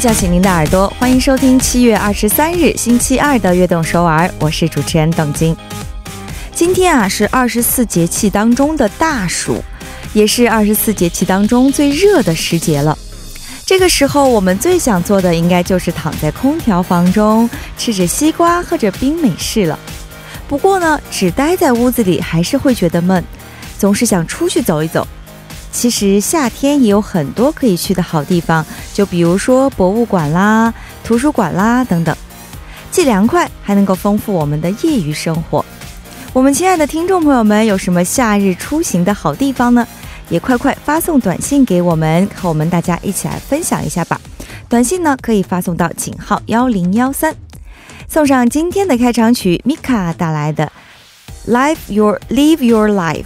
叫醒您的耳朵，欢迎收听七月二十三日星期二的《悦动首尔》，我是主持人董晶。今天啊是二十四节气当中的大暑，也是二十四节气当中最热的时节了。这个时候，我们最想做的应该就是躺在空调房中，吃着西瓜，喝着冰美式了。不过呢，只待在屋子里还是会觉得闷，总是想出去走一走。其实夏天也有很多可以去的好地方，就比如说博物馆啦、图书馆啦等等，既凉快还能够丰富我们的业余生活。我们亲爱的听众朋友们，有什么夏日出行的好地方呢？也快快发送短信给我们，和我们大家一起来分享一下吧。短信呢可以发送到井号幺零幺三，送上今天的开场曲，Mika 带来的《Live Your Live Your Life》。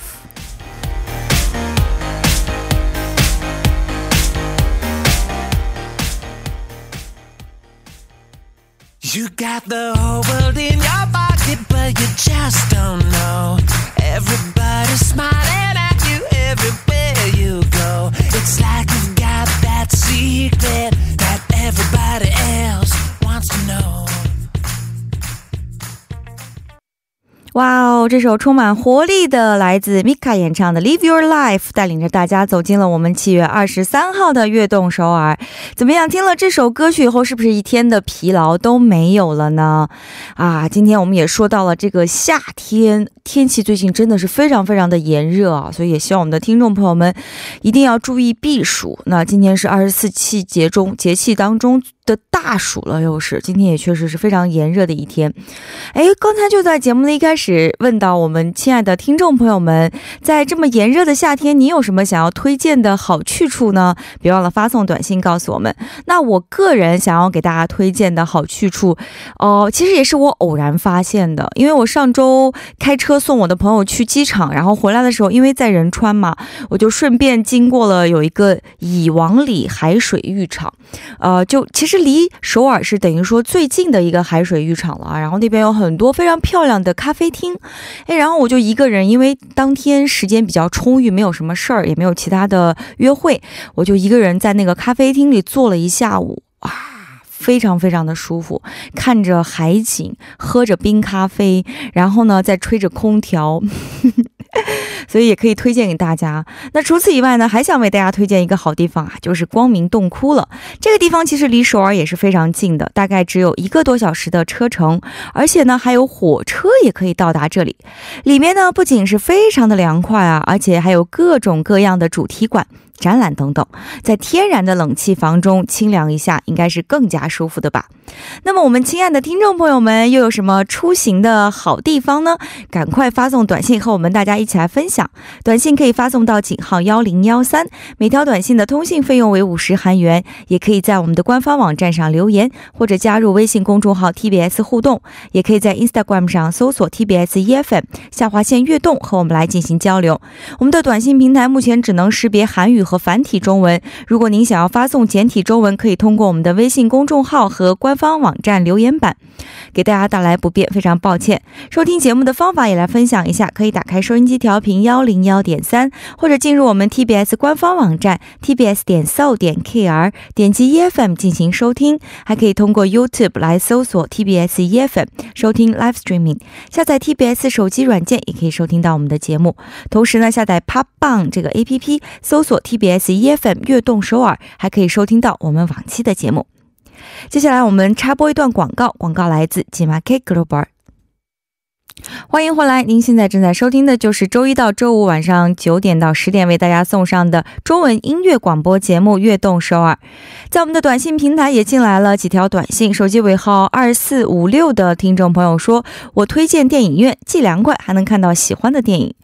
Got the whole world in your pocket, but you just don't know. Everybody's smiling at you everywhere you go. It's like you've got that secret that everybody else wants to know. 哇这首充满活力的来自 Mika 演唱的《Live Your Life》，带领着大家走进了我们七月二十三号的悦动首尔。怎么样？听了这首歌曲以后，是不是一天的疲劳都没有了呢？啊，今天我们也说到了这个夏天，天气最近真的是非常非常的炎热啊，所以也希望我们的听众朋友们一定要注意避暑。那今天是二十四气节中节气当中。的大暑了，又是今天也确实是非常炎热的一天。哎，刚才就在节目的一开始问到我们亲爱的听众朋友们，在这么炎热的夏天，你有什么想要推荐的好去处呢？别忘了发送短信告诉我们。那我个人想要给大家推荐的好去处，哦，其实也是我偶然发现的，因为我上周开车送我的朋友去机场，然后回来的时候，因为在仁川嘛，我就顺便经过了有一个以王里海水浴场，呃，就其实。是离首尔是等于说最近的一个海水浴场了啊，然后那边有很多非常漂亮的咖啡厅，哎，然后我就一个人，因为当天时间比较充裕，没有什么事儿，也没有其他的约会，我就一个人在那个咖啡厅里坐了一下午，哇，非常非常的舒服，看着海景，喝着冰咖啡，然后呢再吹着空调。所以也可以推荐给大家。那除此以外呢，还想为大家推荐一个好地方啊，就是光明洞窟了。这个地方其实离首尔也是非常近的，大概只有一个多小时的车程，而且呢还有火车也可以到达这里。里面呢不仅是非常的凉快啊，而且还有各种各样的主题馆。展览等等，在天然的冷气房中清凉一下，应该是更加舒服的吧。那么，我们亲爱的听众朋友们，又有什么出行的好地方呢？赶快发送短信和我们大家一起来分享。短信可以发送到井号幺零幺三，每条短信的通信费用为五十韩元。也可以在我们的官方网站上留言，或者加入微信公众号 TBS 互动，也可以在 Instagram 上搜索 TBS EFM 下划线悦动和我们来进行交流。我们的短信平台目前只能识别韩语。和繁体中文，如果您想要发送简体中文，可以通过我们的微信公众号和官方网站留言板。给大家带来不便，非常抱歉。收听节目的方法也来分享一下，可以打开收音机调频幺零幺点三，或者进入我们 TBS 官方网站 tbs 点 so 点 kr，点击 EFM 进行收听。还可以通过 YouTube 来搜索 TBS EFM 收听 Live Streaming。下载 TBS 手机软件也可以收听到我们的节目。同时呢，下载 Pop Bang 这个 APP，搜索 T TBS EFM 悦动首尔，还可以收听到我们往期的节目。接下来我们插播一段广告，广告来自 g m a k Global。欢迎回来，您现在正在收听的就是周一到周五晚上九点到十点为大家送上的中文音乐广播节目《悦动首尔》。在我们的短信平台也进来了几条短信，手机尾号二四五六的听众朋友说：“我推荐电影院，既凉快还能看到喜欢的电影。”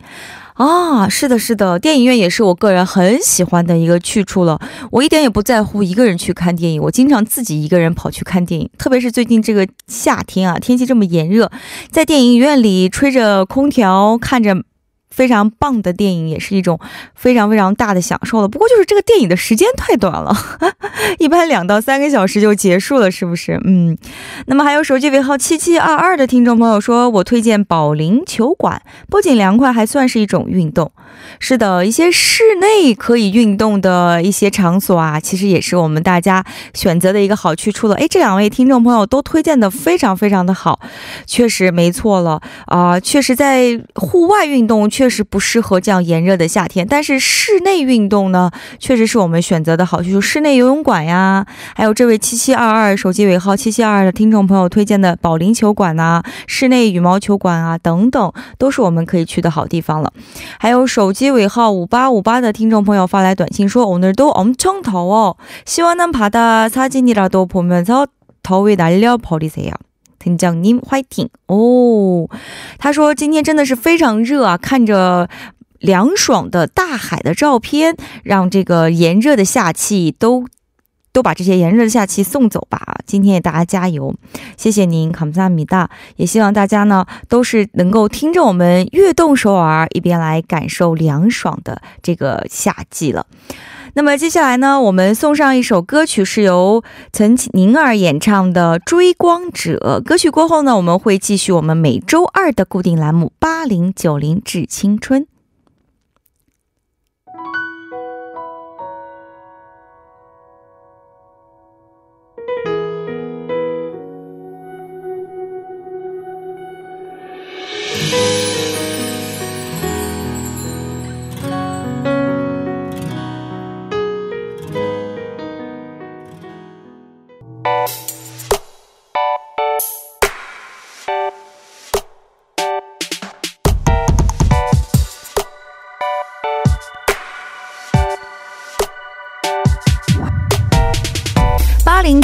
啊，是的，是的，电影院也是我个人很喜欢的一个去处了。我一点也不在乎一个人去看电影，我经常自己一个人跑去看电影。特别是最近这个夏天啊，天气这么炎热，在电影院里吹着空调，看着。非常棒的电影，也是一种非常非常大的享受了。不过就是这个电影的时间太短了，一般两到三个小时就结束了，是不是？嗯。那么还有手机尾号七七二二的听众朋友说，我推荐保龄球馆，不仅凉快，还算是一种运动。是的，一些室内可以运动的一些场所啊，其实也是我们大家选择的一个好去处了。哎，这两位听众朋友都推荐的非常非常的好，确实没错了啊，确实在户外运动确实不适合这样炎热的夏天，但是室内运动呢，确实是我们选择的好去处，室内游泳馆呀，还有这位七七二二手机尾号七七二二的听众朋友推荐的保龄球馆呐，室内羽毛球馆啊等等，都是我们可以去的好地方了。还有手。手机尾号五八五八的听众朋友发来短信说：“오늘도엄청더워시원한바다사진이라도보면서더위날려버리세요。”听江宁欢迎哦。他说：“今天真的是非常热啊，看着凉爽的大海的照片，让这个炎热的夏气都。” 都把这些炎热的夏季送走吧！今天也大家加油，谢谢您，卡姆萨米达。也希望大家呢都是能够听着我们悦动首尔，一边来感受凉爽的这个夏季了。那么接下来呢，我们送上一首歌曲，是由陈宁儿演唱的《追光者》。歌曲过后呢，我们会继续我们每周二的固定栏目《八零九零致青春》。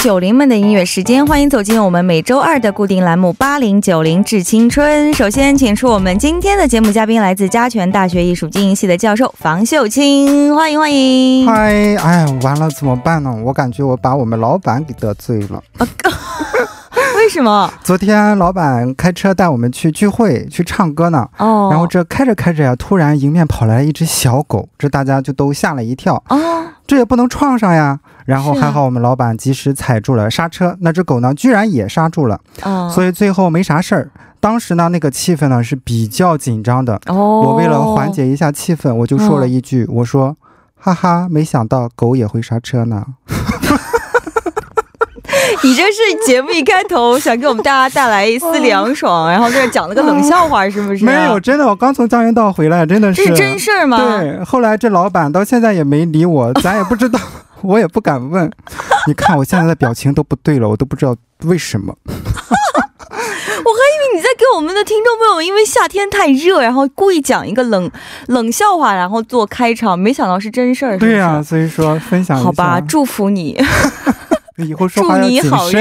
九零们的音乐时间，欢迎走进我们每周二的固定栏目《八零九零致青春》。首先，请出我们今天的节目嘉宾，来自嘉泉大学艺术经营系的教授房秀清，欢迎欢迎。嗨，哎，完了怎么办呢？我感觉我把我们老板给得罪了。为什么？昨天老板开车带我们去聚会去唱歌呢。哦。然后这开着开着呀，突然迎面跑来一只小狗，这大家就都吓了一跳。哦。这也不能撞上呀。然后还好，我们老板及时踩住了刹车，那只狗呢，居然也刹住了，所以最后没啥事儿。当时呢，那个气氛呢是比较紧张的。哦，我为了缓解一下气氛，我就说了一句：“我说，哈哈，没想到狗也会刹车呢。”你这是节目一开头 想给我们大家带来一丝凉爽，然后在这讲了个冷笑话，是不是？没有，真的，我刚从江原道回来，真的是。是真事儿吗？对，后来这老板到现在也没理我，咱也不知道。我也不敢问，你看我现在的表情都不对了，我都不知道为什么。我还以为你在给我们的听众朋友们，因为夏天太热，然后故意讲一个冷冷笑话，然后做开场，没想到是真事儿。对呀，所以说分享一下。好吧，祝福你，以后说话要谨慎。好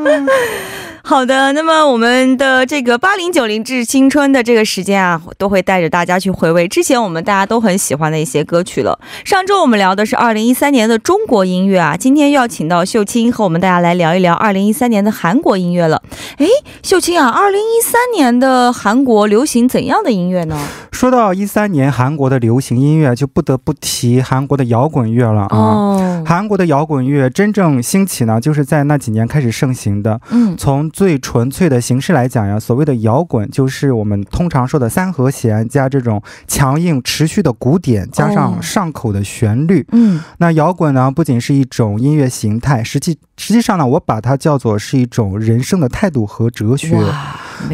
的，那么我们的这个八零九零致青春的这个时间啊，都会带着大家去回味之前我们大家都很喜欢的一些歌曲了。上周我们聊的是二零一三年的中国音乐啊，今天又要请到秀清和我们大家来聊一聊二零一三年的韩国音乐了。哎，秀清啊，二零一三年的韩国流行怎样的音乐呢？说到一三年韩国的流行音乐，就不得不提韩国的摇滚乐了啊。韩国的摇滚乐真正兴起呢，就是在那几年开始盛行的。嗯，从最纯粹的形式来讲呀，所谓的摇滚就是我们通常说的三和弦加这种强硬持续的鼓点，加上上口的旋律。嗯，那摇滚呢不仅是一种音乐形态，实际实际上呢，我把它叫做是一种人生的态度和哲学。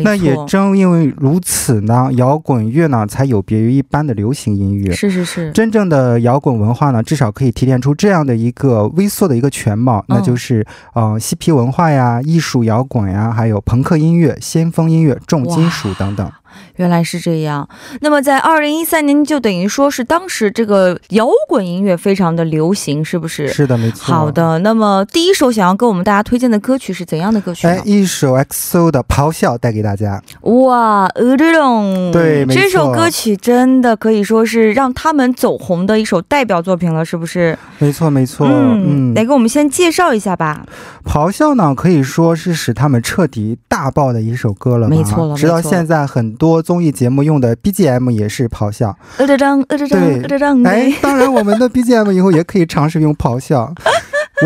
那也正因为如此呢，摇滚乐呢才有别于一般的流行音乐。是是是，真正的摇滚文化呢，至少可以提炼出这样的一个微缩的一个全貌，那就是呃嬉皮文化呀、艺术摇滚呀，还有朋克音乐、先锋音乐、重金属等等。原来是这样，那么在二零一三年就等于说是当时这个摇滚音乐非常的流行，是不是？是的，没错。好的，那么第一首想要跟我们大家推荐的歌曲是怎样的歌曲？哎，一首 XO 的《咆哮》带给大家。哇，呃，这种对，这首歌曲真的可以说是让他们走红的一首代表作品了，是不是？没错，没错。嗯，来给我们先介绍一下吧。《咆哮》呢，可以说是使他们彻底大爆的一首歌了。没错了，直到现在很多。多综艺节目用的 BGM 也是咆哮。呃这张呃这张对这张哎，当然我们的 BGM 以后也可以尝试用咆哮。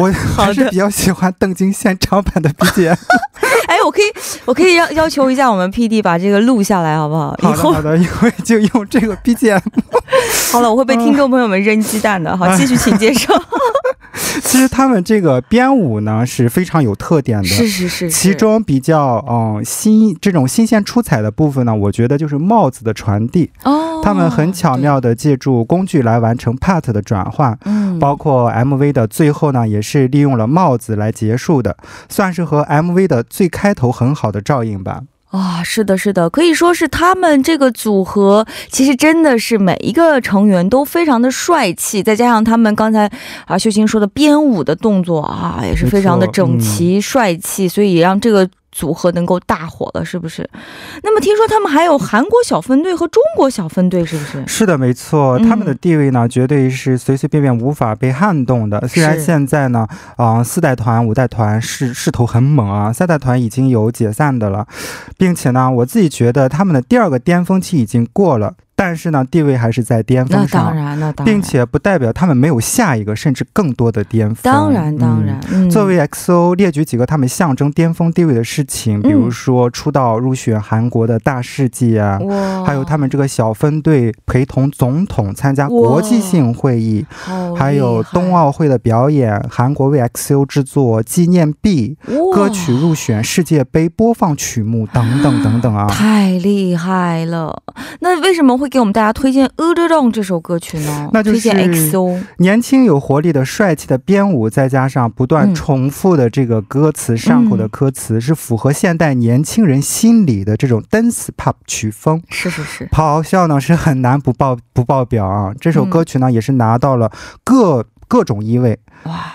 我 还是比较喜欢邓金现场版的 BGM。哎，我可以，我可以要要求一下我们 PD 把这个录下来，好不好？以后，好的，以后就用这个 BGM。好了，我会被听众朋友们扔鸡蛋的。好，继续请介绍。其实他们这个编舞呢是非常有特点的，是是是。其中比较嗯新这种新鲜出彩的部分呢，我觉得就是帽子的传递。哦。他们很巧妙的借助工具来完成 part 的转换。嗯。包括 MV 的最后呢，也是利用了帽子来结束的，算是和 MV 的最开头很好的照应吧。啊，是的，是的，可以说是他们这个组合，其实真的是每一个成员都非常的帅气，再加上他们刚才啊秀清说的编舞的动作啊，也是非常的整齐帅气，所以也让这个。组合能够大火了，是不是？那么听说他们还有韩国小分队和中国小分队，是不是？是的，没错，他们的地位呢，绝对是随随便便无法被撼动的。虽然现在呢，啊，四代团、五代团势势头很猛啊，三代团已经有解散的了，并且呢，我自己觉得他们的第二个巅峰期已经过了。但是呢，地位还是在巅峰上，当然，那当然，并且不代表他们没有下一个甚至更多的巅峰。当然，当然。作为 XO 列举几个他们象征巅峰地位的事情，比如说出道入选韩国的大事记啊，还有他们这个小分队陪同总统参加国际性会议，还有冬奥会的表演，韩国为 XO 制作纪念币，歌曲入选世界杯播放曲目等等等等啊，太厉害了。那为什么会？给我们大家推荐《u d o n 这首歌曲呢？那就是年轻有活力的帅气的编舞，再加上不断重复的这个歌词上口的歌词，是符合现代年轻人心理的这种 dance pop 曲风。是是是，咆哮呢是很难不爆不爆表啊！这首歌曲呢也是拿到了各各种意味。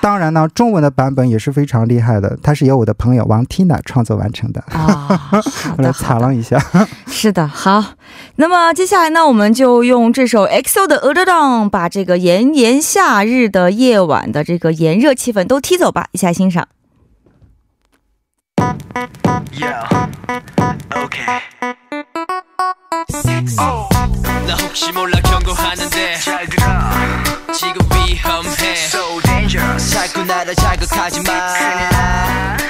当然呢，中文的版本也是非常厉害的，它是由我的朋友王 Tina 创作完成的啊。我来采了一下，是的，好。那么接下来呢，我们就用这首 EXO 的《Other Dawn》，把这个炎炎夏日的夜晚的这个炎热气氛都踢走吧，一起来欣赏。 나 혹시 몰라 경고하는데. 잘 들어 지금 위험해. So dangerous. 자꾸 나를 자극하지 마.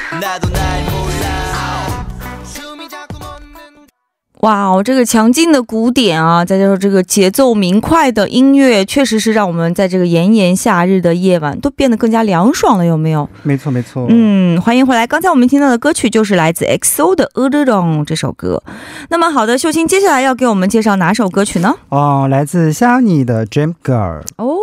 哇哦，这个强劲的鼓点啊，再加上这个节奏明快的音乐，确实是让我们在这个炎炎夏日的夜晚都变得更加凉爽了，有没有？没错，没错。嗯，欢迎回来。刚才我们听到的歌曲就是来自 XO 的《o d o n 这首歌。那么，好的，秀清，接下来要给我们介绍哪首歌曲呢？哦，来自 Shiny 的《Dream Girl》。哦。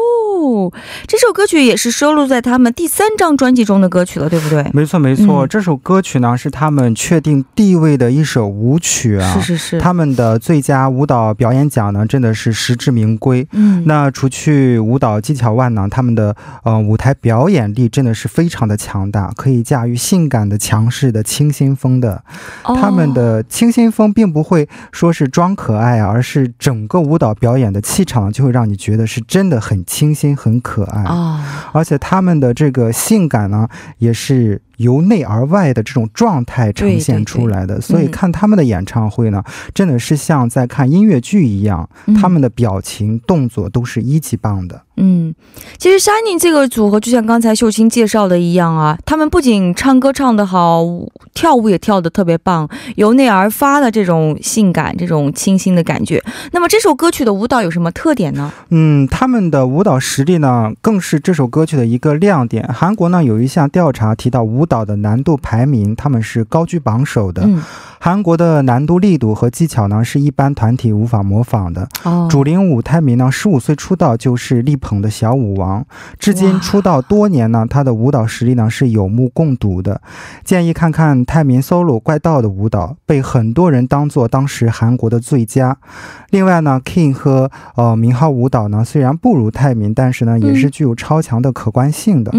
哦，这首歌曲也是收录在他们第三张专辑中的歌曲了，对不对？没错，没错。这首歌曲呢是他们确定地位的一首舞曲啊，是是是。他们的最佳舞蹈表演奖呢真的是实至名归。嗯，那除去舞蹈技巧外呢，他们的呃舞台表演力真的是非常的强大，可以驾驭性感的、强势的、清新风的。他们的清新风并不会说是装可爱啊，而是整个舞蹈表演的气场就会让你觉得是真的很清新。很可爱啊，而且他们的这个性感呢，也是。由内而外的这种状态呈现出来的，所以看他们的演唱会呢，真的是像在看音乐剧一样，他们的表情动作都是一级棒的。嗯，其实 Shining 这个组合就像刚才秀清介绍的一样啊，他们不仅唱歌唱得好，跳舞也跳得特别棒，由内而发的这种性感、这种清新的感觉。那么这首歌曲的舞蹈有什么特点呢？嗯，他们的舞蹈实力呢，更是这首歌曲的一个亮点。韩国呢有一项调查提到舞。蹈的难度排名，他们是高居榜首的。韩国的难度力度和技巧呢，是一般团体无法模仿的。哦主领舞泰民呢，十五岁出道就是力捧的小舞王，至今出道多年呢，他的舞蹈实力呢是有目共睹的。建议看看泰民 solo 怪盗的舞蹈，被很多人当做当时韩国的最佳。另外呢，King 和呃明浩舞蹈呢，虽然不如泰民，但是呢，也是具有超强的可观性的。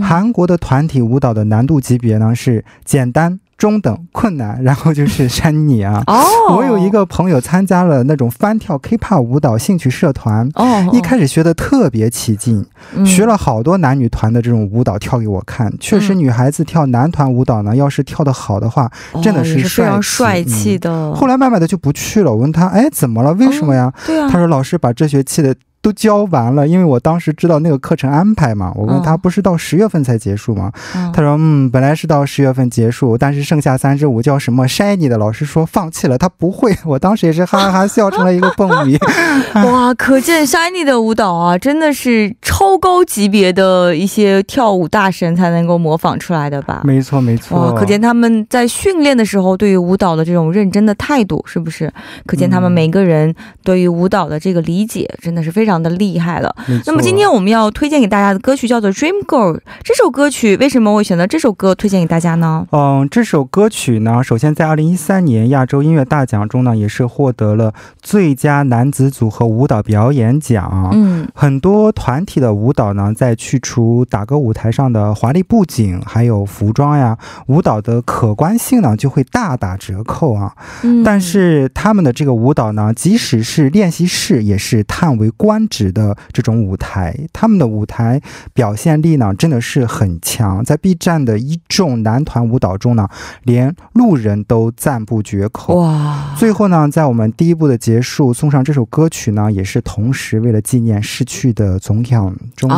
韩国的团体舞蹈的难度级别呢是简单。中等、困难，然后就是山你啊。哦，我有一个朋友参加了那种翻跳 K-pop 舞蹈兴趣社团，哦，一开始学的特别起劲，学了好多男女团的这种舞蹈跳给我看。确实，女孩子跳男团舞蹈呢，要是跳得好的话，真的是非常帅气的。后来慢慢的就不去了。我问他，哎，怎么了？为什么呀？对啊，他说老师把这学期的。都教完了，因为我当时知道那个课程安排嘛。我问他不是到十月份才结束吗？他说嗯，本来是到十月份结束，但是剩下三支舞叫什么 shiny 的老师说放弃了，他不会。我当时也是哈哈哈笑成了一个蹦迷。哇，可见 shiny 的舞蹈啊，真的是超高级别的一些跳舞大神才能够模仿出来的吧？没错没错。哇，可见他们在训练的时候对于舞蹈的这种认真的态度，是不是？可见他们每个人对于舞蹈的这个理解真的是非常。的厉害了。那么今天我们要推荐给大家的歌曲叫做《Dream Girl》。这首歌曲为什么会选择这首歌推荐给大家呢？嗯，这首歌曲呢，首先在二零一三年亚洲音乐大奖中呢，也是获得了最佳男子组合舞蹈表演奖。嗯，很多团体的舞蹈呢，在去除打歌舞台上的华丽布景，还有服装呀，舞蹈的可观性呢，就会大打折扣啊。嗯，但是他们的这个舞蹈呢，即使是练习室，也是叹为观。指的这种舞台，他们的舞台表现力呢，真的是很强。在 B 站的一众男团舞蹈中呢，连路人都赞不绝口。哇！最后呢，在我们第一部的结束，送上这首歌曲呢，也是同时为了纪念逝去的总统钟铉。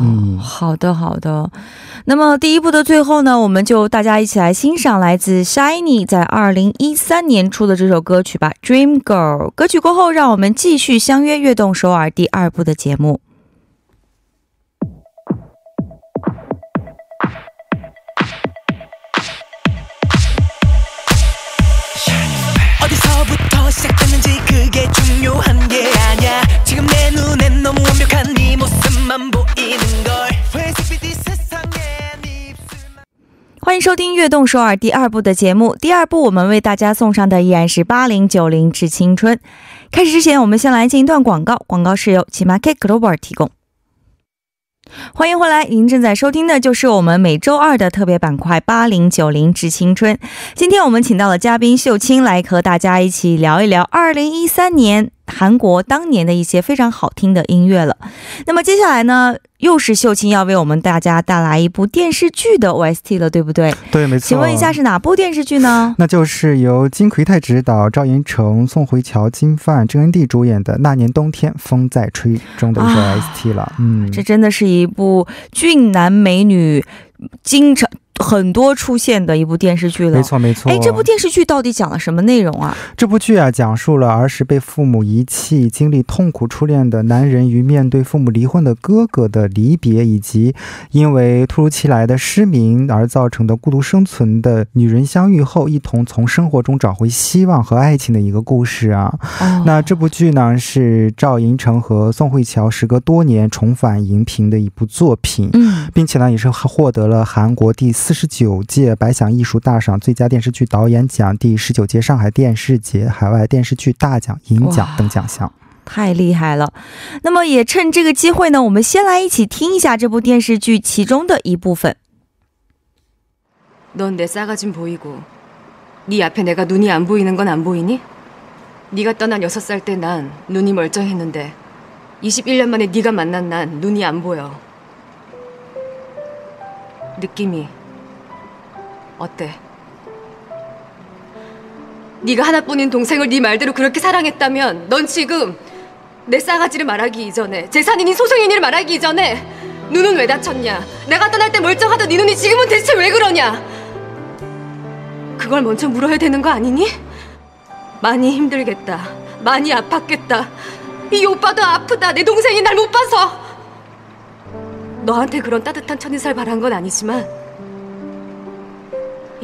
嗯，好的，好的。那么第一部的最后呢，我们就大家一起来欣赏来自 Shiny 在二零一三年出的这首歌曲吧，《Dream Girl》。歌曲过后，让我们继续相约跃动首尔。第二部的节目。欢迎收听《悦动首尔》第二部的节目。第二部，我们为大家送上的依然是八零九零致青春。开始之前，我们先来进一段广告。广告是由奇马 K Global 提供。欢迎回来，您正在收听的就是我们每周二的特别板块“八零九零致青春”。今天我们请到了嘉宾秀清来和大家一起聊一聊二零一三年。韩国当年的一些非常好听的音乐了。那么接下来呢，又是秀清要为我们大家带来一部电视剧的 OST 了，对不对？对，没错。请问一下是哪部电视剧呢？那就是由金奎泰执导、赵寅成、宋慧乔、金范、郑恩地主演的《那年冬天风在吹》中的一首 OST 了。嗯，这真的是一部俊男美女经常。很多出现的一部电视剧了，没错没错。哎，这部电视剧到底讲了什么内容啊？这部剧啊，讲述了儿时被父母遗弃、经历痛苦初恋的男人与面对父母离婚的哥哥的离别，以及因为突如其来的失明而造成的孤独生存的女人相遇后，一同从生活中找回希望和爱情的一个故事啊。那这部剧呢，是赵寅成和宋慧乔时隔多年重返荧屏的一部作品，嗯，并且呢，也是获得了韩国第四。十九届百想艺术大赏最佳电视剧导演奖、第十九届上海电视节海外电视剧大奖银奖等奖项，太厉害了！那么也趁这个机会呢，我们先来一起听一下这部电视剧其中的一部分。넌내싸가짐보이고네앞에내가눈이안보이는건안보이니네가떠난6살때난눈이멀쩡했는데21년만에네가만난난눈이안보여느낌이 어때? 네가 하나뿐인 동생을 네 말대로 그렇게 사랑했다면 넌 지금 내 싸가지를 말하기 이전에 재산인이 소송인이를 말하기 이전에 눈은 왜 다쳤냐? 내가 떠날 때 멀쩡하던 네 눈이 지금은 대체 왜 그러냐? 그걸 먼저 물어야 되는 거 아니니? 많이 힘들겠다. 많이 아팠겠다. 이 오빠도 아프다. 내 동생이 날 못 봐서. 너한테 그런 따뜻한 첫인사를 바란 건 아니지만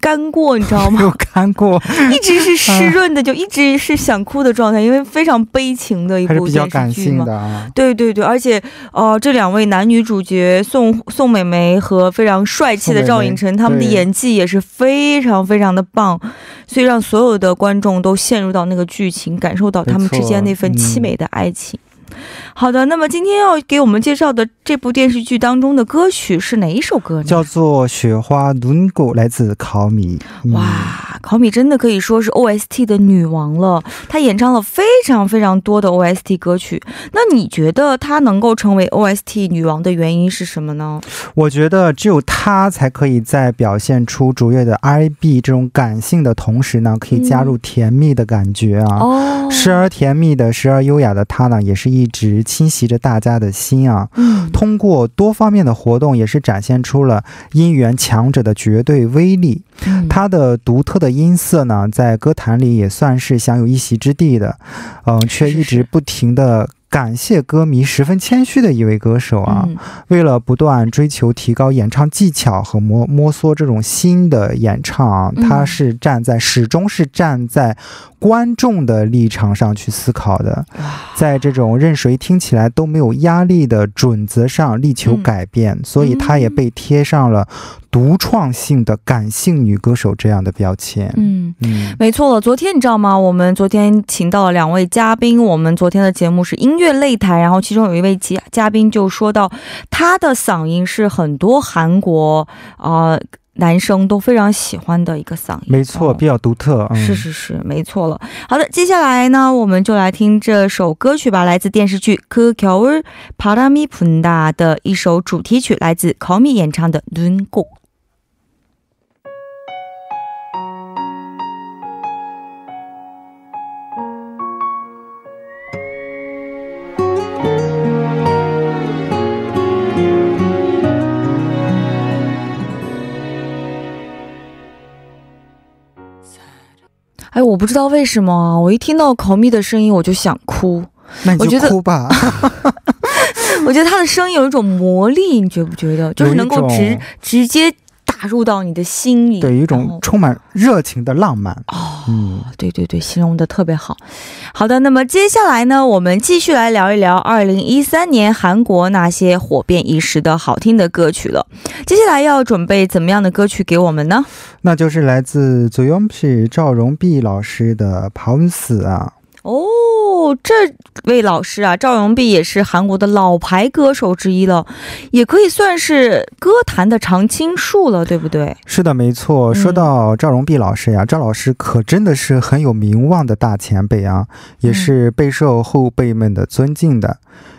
干过，你知道吗？没有干过，一直是湿润的，就一直是想哭的状态，因为非常悲情的一部电视剧嘛。对对对，而且呃，这两位男女主角宋宋美眉和非常帅气的赵寅成，他们的演技也是非常非常的棒，所以让所有的观众都陷入到那个剧情，感受到他们之间那份凄美的爱情。好的，那么今天要给我们介绍的这部电视剧当中的歌曲是哪一首歌呢？叫做《雪花轮毂》，来自考米。哇，考米真的可以说是 OST 的女王了，她演唱了非常非常多的 OST 歌曲。那你觉得她能够成为 OST 女王的原因是什么呢？我觉得只有她才可以在表现出卓越的 R&B 这种感性的同时呢，可以加入甜蜜的感觉啊。哦，时而甜蜜的，时而优雅的她呢，也是一直。侵袭着大家的心啊！嗯，通过多方面的活动，也是展现出了音源强者的绝对威力。嗯，他的独特的音色呢，在歌坛里也算是享有一席之地的。嗯，却一直不停的。感谢歌迷，十分谦虚的一位歌手啊！为了不断追求提高演唱技巧和摸摸索这种新的演唱，他是站在始终是站在观众的立场上去思考的，在这种任谁听起来都没有压力的准则上力求改变，所以他也被贴上了。独创性的感性女歌手这样的标签，嗯嗯，没错了。昨天你知道吗？我们昨天请到了两位嘉宾，我们昨天的节目是音乐擂台，然后其中有一位嘉嘉宾就说到，他的嗓音是很多韩国啊。男生都非常喜欢的一个嗓音，没错，比较独特。是是是，没错了。好的，接下来呢，我们就来听这首歌曲吧，来自电视剧《그겨울바람이분다》的一首主题曲，来自 Komi 演唱的《눈꼭》。 我不知道为什么，我一听到考蜜的声音我就想哭。那你就哭吧。我觉得他的声音有一种魔力，你觉不觉得？就是能够直直接。打入到你的心里，对一种充满热情的浪漫哦，嗯，对对对，形容的特别好。好的，那么接下来呢，我们继续来聊一聊二零一三年韩国那些火遍一时的好听的歌曲了。接下来要准备怎么样的歌曲给我们呢？那就是来自左永碧赵荣碧老师的《跑死》啊。哦，这位老师啊，赵荣碧也是韩国的老牌歌手之一了，也可以算是歌坛的常青树了，对不对？是的，没错。说到赵荣碧老师呀，赵老师可真的是很有名望的大前辈啊，也是备受后辈们的尊敬的。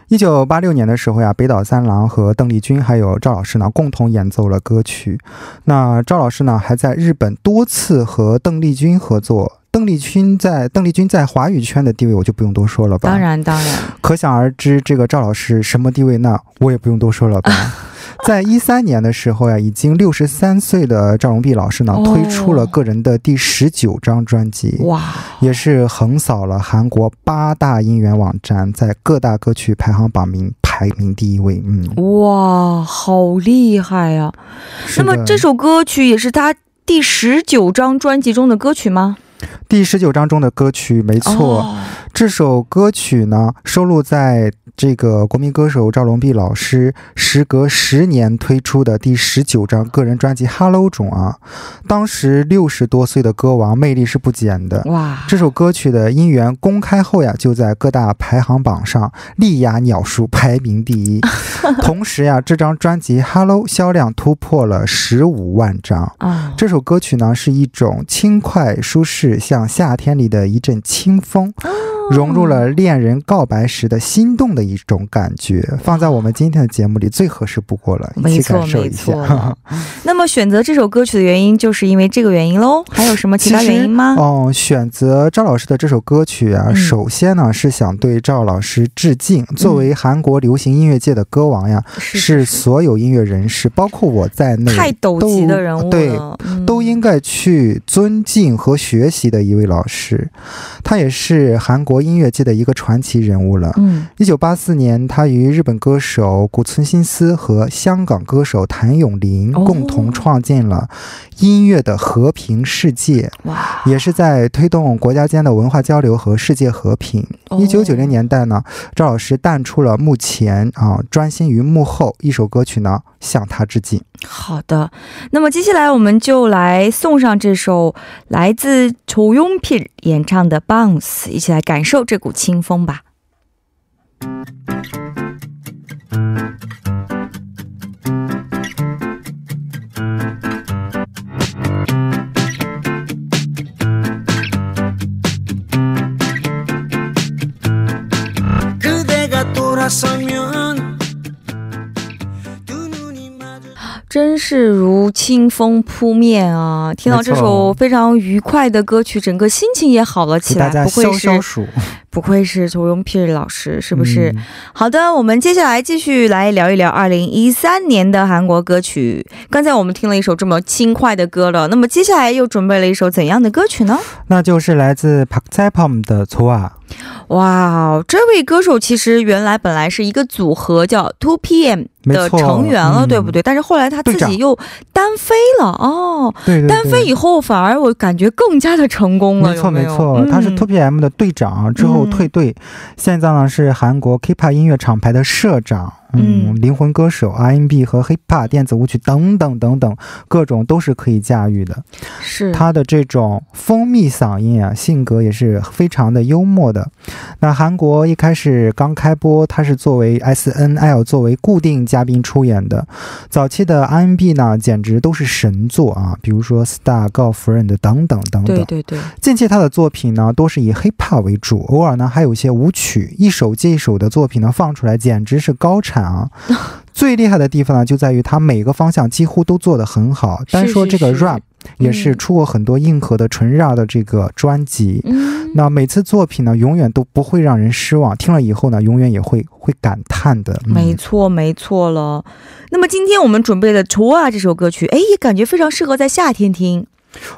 一九八六年的时候呀，北岛三郎和邓丽君还有赵老师呢，共同演奏了歌曲。那赵老师呢，还在日本多次和邓丽君合作。邓丽君在邓丽君在华语圈的地位，我就不用多说了吧。当然，当然，可想而知，这个赵老师什么地位，那我也不用多说了吧。在一三年的时候呀，已经六十三岁的赵荣碧老师呢，推出了个人的第十九张专辑，哇，也是横扫了韩国八大音源网站，在各大歌曲排行榜名排名第一位。嗯，哇，好厉害呀！那么这首歌曲也是他第十九张专辑中的歌曲吗？第十九章中的歌曲，没错，这首歌曲呢收录在这个国民歌手赵龙碧老师时隔十年推出的第十九张个人专辑《Hello》中啊。当时六十多岁的歌王，魅力是不减的。哇！这首歌曲的音源公开后呀，就在各大排行榜上力压鸟叔，排名第一。同时呀，这张专辑《Hello》销量突破了十五万张。啊！这首歌曲呢是一种轻快舒适。像夏天里的一阵清风。融入了恋人告白时的心动的一种感觉，放在我们今天的节目里最合适不过了，一起感受一下。那么选择这首歌曲的原因，就是因为这个原因喽？还有什么其他原因吗？哦，选择赵老师的这首歌曲啊，首先呢是想对赵老师致敬。作为韩国流行音乐界的歌王呀，是所有音乐人士，包括我在内，太斗级的人物，对，都应该去尊敬和学习的一位老师。他也是韩国。国音乐界的一个传奇人物了。嗯，一九八四年，他与日本歌手古村新司和香港歌手谭咏麟共同创建了音乐的和平世界。哇，也是在推动国家间的文化交流和世界和平。一九九零年代呢，赵老师淡出了幕前啊，专心于幕后。一首歌曲呢，向他致敬。好的，那么接下来我们就来送上这首来自楚永平演唱的《Bounce》，一起来感受这股清风吧。是如清风扑面啊！听到这首非常愉快的歌曲，整个心情也好了起来。不愧是 不愧是周荣皮老师，是不是？好的，我们接下来继续来聊一聊二零一三年的韩国歌曲。刚才我们听了一首这么轻快的歌了，那么接下来又准备了一首怎样的歌曲呢？那就是来自 Park Jae Pom 的《错啊》。哇，这位歌手其实原来本来是一个组合叫 Two PM 的成员了，对不对？但是后来他自己又单飞了哦。对对。单飞以后反而我感觉更加的成功了。没错没错，他是 Two PM 的队长，之后退队，现在呢是韩国 K-pop 音乐厂牌的社长。嗯，灵魂歌手、R&B 和 Hip Hop 电子舞曲等等等等，各种都是可以驾驭的。是他的这种蜂蜜嗓音啊，性格也是非常的幽默的。那韩国一开始刚开播，他是作为 SNL 作为固定嘉宾出演的。早期的 R&B 呢，简直都是神作啊，比如说 Star、Girlfriend 等等等等。对对对。近期他的作品呢，多是以 Hip Hop 为主，偶尔呢还有一些舞曲，一首接一首的作品呢放出来，简直是高产。啊，最厉害的地方呢，就在于它每个方向几乎都做得很好。单说这个 rap，也是出过很多硬核的纯 rap 的这个专辑。那每次作品呢，永远都不会让人失望。听了以后呢，永远也会会感叹的。没错，没错了。那么今天我们准备的《除啊》这首歌曲，哎，也感觉非常适合在夏天听。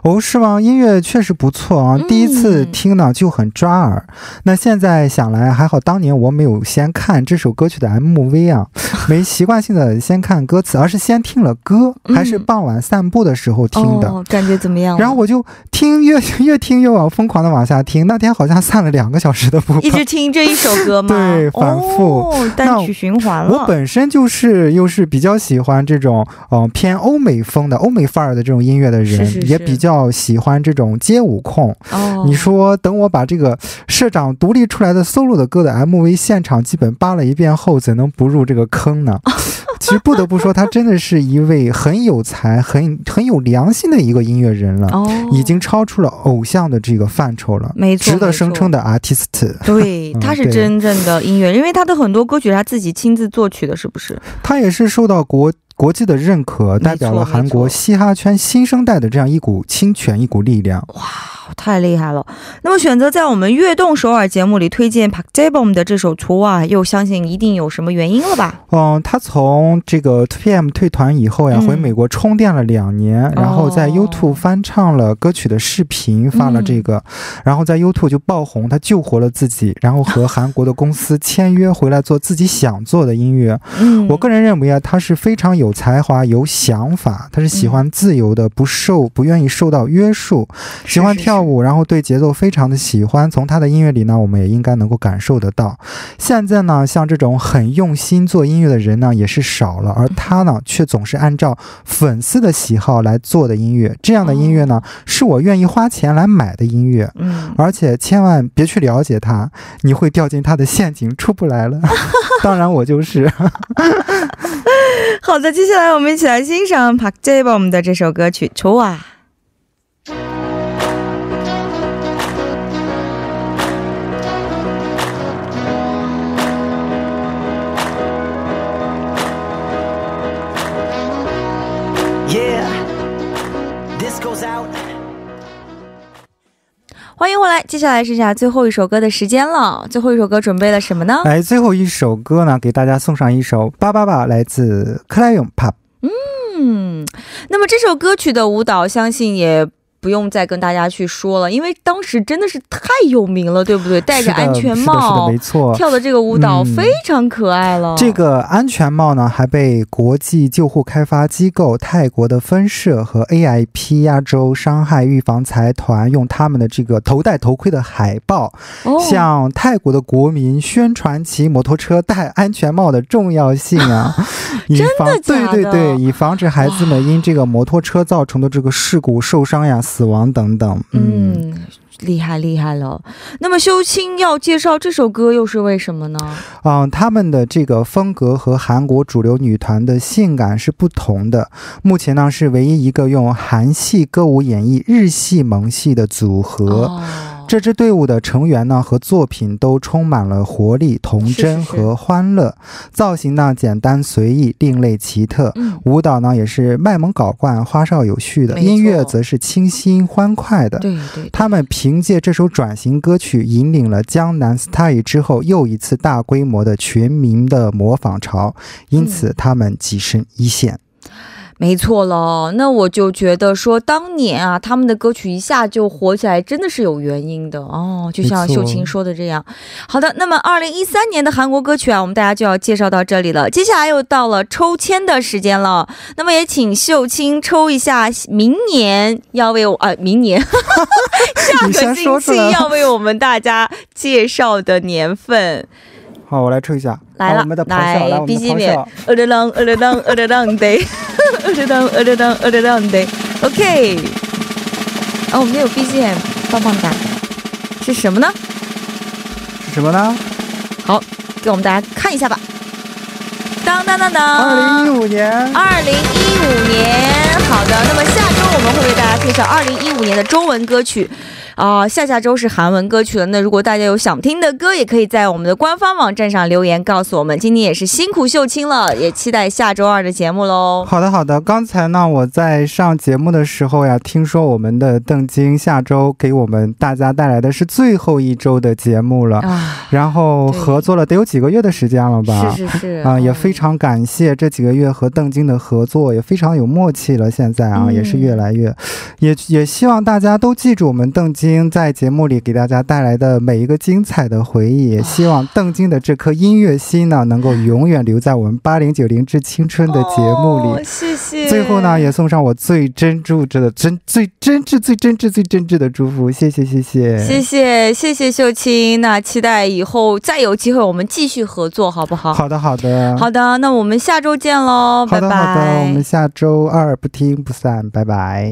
哦，是吗？音乐确实不错啊，第一次听呢就很抓耳。那现在想来还好，当年我没有先看这首歌曲的 MV 啊，没习惯性的先看歌词，而是先听了歌，还是傍晚散步的时候听的。感觉怎么样？然后我就听，越 越听越往疯狂的往下听。那天好像散了两个小时的步，一直听这一首歌吗？对，反复单曲循环了。我本身就是又是比较喜欢这种嗯偏欧美风的欧美范儿的这种音乐的人，也。比较喜欢这种街舞控，你说等我把这个社长独立出来的 solo 的歌的 MV 现场基本扒了一遍后，怎能不入这个坑呢？其实不得不说，他真的是一位很有才、很很有良心的一个音乐人了，已经超出了偶像的这个范畴了，没错，值得声称的 artist。对，他是真正的音乐，因为他的很多歌曲他自己亲自作曲的，是不是？他也是受到国。国际的认可，代表了韩国嘻哈圈新生代的这样一股清泉，一股力量。哇！太厉害了！那么选择在我们悦动首尔节目里推荐 Park Jae Bom 的这首《除啊》，又相信一定有什么原因了吧？嗯，他从这个 TPM 退团以后呀，回美国充电了两年，然后在 YouTube 翻唱了歌曲的视频，发了这个，然后在 YouTube 就爆红，他救活了自己，然后和韩国的公司签约回来做自己想做的音乐。嗯，我个人认为啊，他是非常有才华、有想法，他是喜欢自由的，不受不愿意受到约束，喜欢跳。舞，然后对节奏非常的喜欢，从他的音乐里呢，我们也应该能够感受得到。现在呢，像这种很用心做音乐的人呢，也是少了，而他呢，却总是按照粉丝的喜好来做的音乐。这样的音乐呢，是我愿意花钱来买的音乐。嗯，而且千万别去了解他，你会掉进他的陷阱出不来了。当然，我就是。好的，接下来我们一起来欣赏 Park Jae Bom 的这首歌曲《丑啊》。欢迎回来，接下来剩下最后一首歌的时间了。最后一首歌准备了什么呢？来，最后一首歌呢，给大家送上一首《巴巴巴》，来自克莱永 Pop。嗯，那么这首歌曲的舞蹈，相信也。不用再跟大家去说了，因为当时真的是太有名了，对不对？戴着安全帽，没错，跳的这个舞蹈非常可爱了。这个安全帽呢，还被国际救护开发机构泰国的分社和 AIP 亚洲伤害预防财团用他们的这个头戴头盔的海报，向泰国的国民宣传骑摩托车戴安全帽的重要性啊！真的对对对，以防止孩子们因这个摩托车造成的这个事故受伤呀。死亡等等，嗯，厉害厉害了。那么修清要介绍这首歌又是为什么呢？嗯，他们的这个风格和韩国主流女团的性感是不同的。目前呢是唯一一个用韩系歌舞演绎日系萌系的组合。这支队伍的成员呢和作品都充满了活力、童真和欢乐，造型呢简单随意、另类奇特，舞蹈呢也是卖萌搞怪、花哨有序的，音乐则是清新欢快的。对对，他们凭借这首转型歌曲引领了江南 style 之后又一次大规模的全民的模仿潮，因此他们跻身一线。没错了，那我就觉得说，当年啊，他们的歌曲一下就火起来，真的是有原因的哦。就像秀琴说的这样。好的，那么二零一三年的韩国歌曲啊，我们大家就要介绍到这里了。接下来又到了抽签的时间了，那么也请秀清抽一下明年要为我啊，明年 下个星期要为我们大家介绍的年份。好，我来抽一下。来了，来，B G M，二的当，二的当，二的当对，二的当，二的当，二的当对，OK。哦，我们有 B G M，棒棒哒，是什么呢？是什么呢？好，给我们大家看一下吧。当当当当，二零一五年，二零一五年。好的，那么下周我们会为大家介绍二零一五年的中文歌曲。啊，下下周是韩文歌曲了。那如果大家有想听的歌，也可以在我们的官方网站上留言告诉我们。今天也是辛苦秀清了，也期待下周二的节目喽。好的，好的。刚才呢，我在上节目的时候呀，听说我们的邓晶下周给我们大家带来的是最后一周的节目了啊。然后合作了得有几个月的时间了吧？是是是。啊，也非常感谢这几个月和邓晶的合作，也非常有默契了。现在啊，也是越来越，也也希望大家都记住我们邓晶。在节目里给大家带来的每一个精彩的回忆，也希望邓晶的这颗音乐心呢，能够永远留在我们八零九零致青春的节目里。谢谢。最后呢，也送上我最真挚的真最真挚最真挚最真挚的祝福。谢谢谢谢谢谢谢谢秀清。那期待以后再有机会我们继续合作，好不好？好的好的好的。那我们下周见喽，拜拜。好的好的，我们下周二不听不散，拜拜。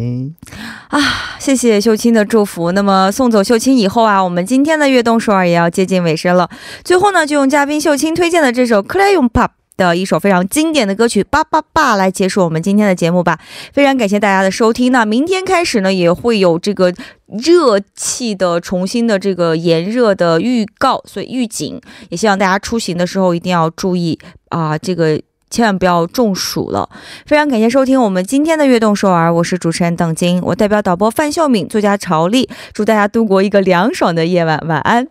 啊。谢谢秀清的祝福。那么。送走秀清以后啊，我们今天的悦动首尔也要接近尾声了。最后呢，就用嘉宾秀清推荐的这首《c l a y o n Pop》的一首非常经典的歌曲《叭叭叭》来结束我们今天的节目吧。非常感谢大家的收听。那明天开始呢，也会有这个热气的重新的这个炎热的预告，所以预警也希望大家出行的时候一定要注意啊，这个。千万不要中暑了，非常感谢收听我们今天的悦动说儿，我是主持人邓晶，我代表导播范秀敏，作家朝丽，祝大家度过一个凉爽的夜晚，晚安。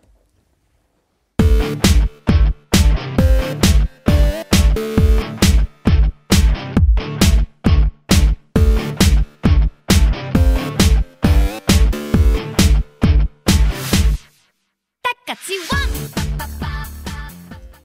得个结果。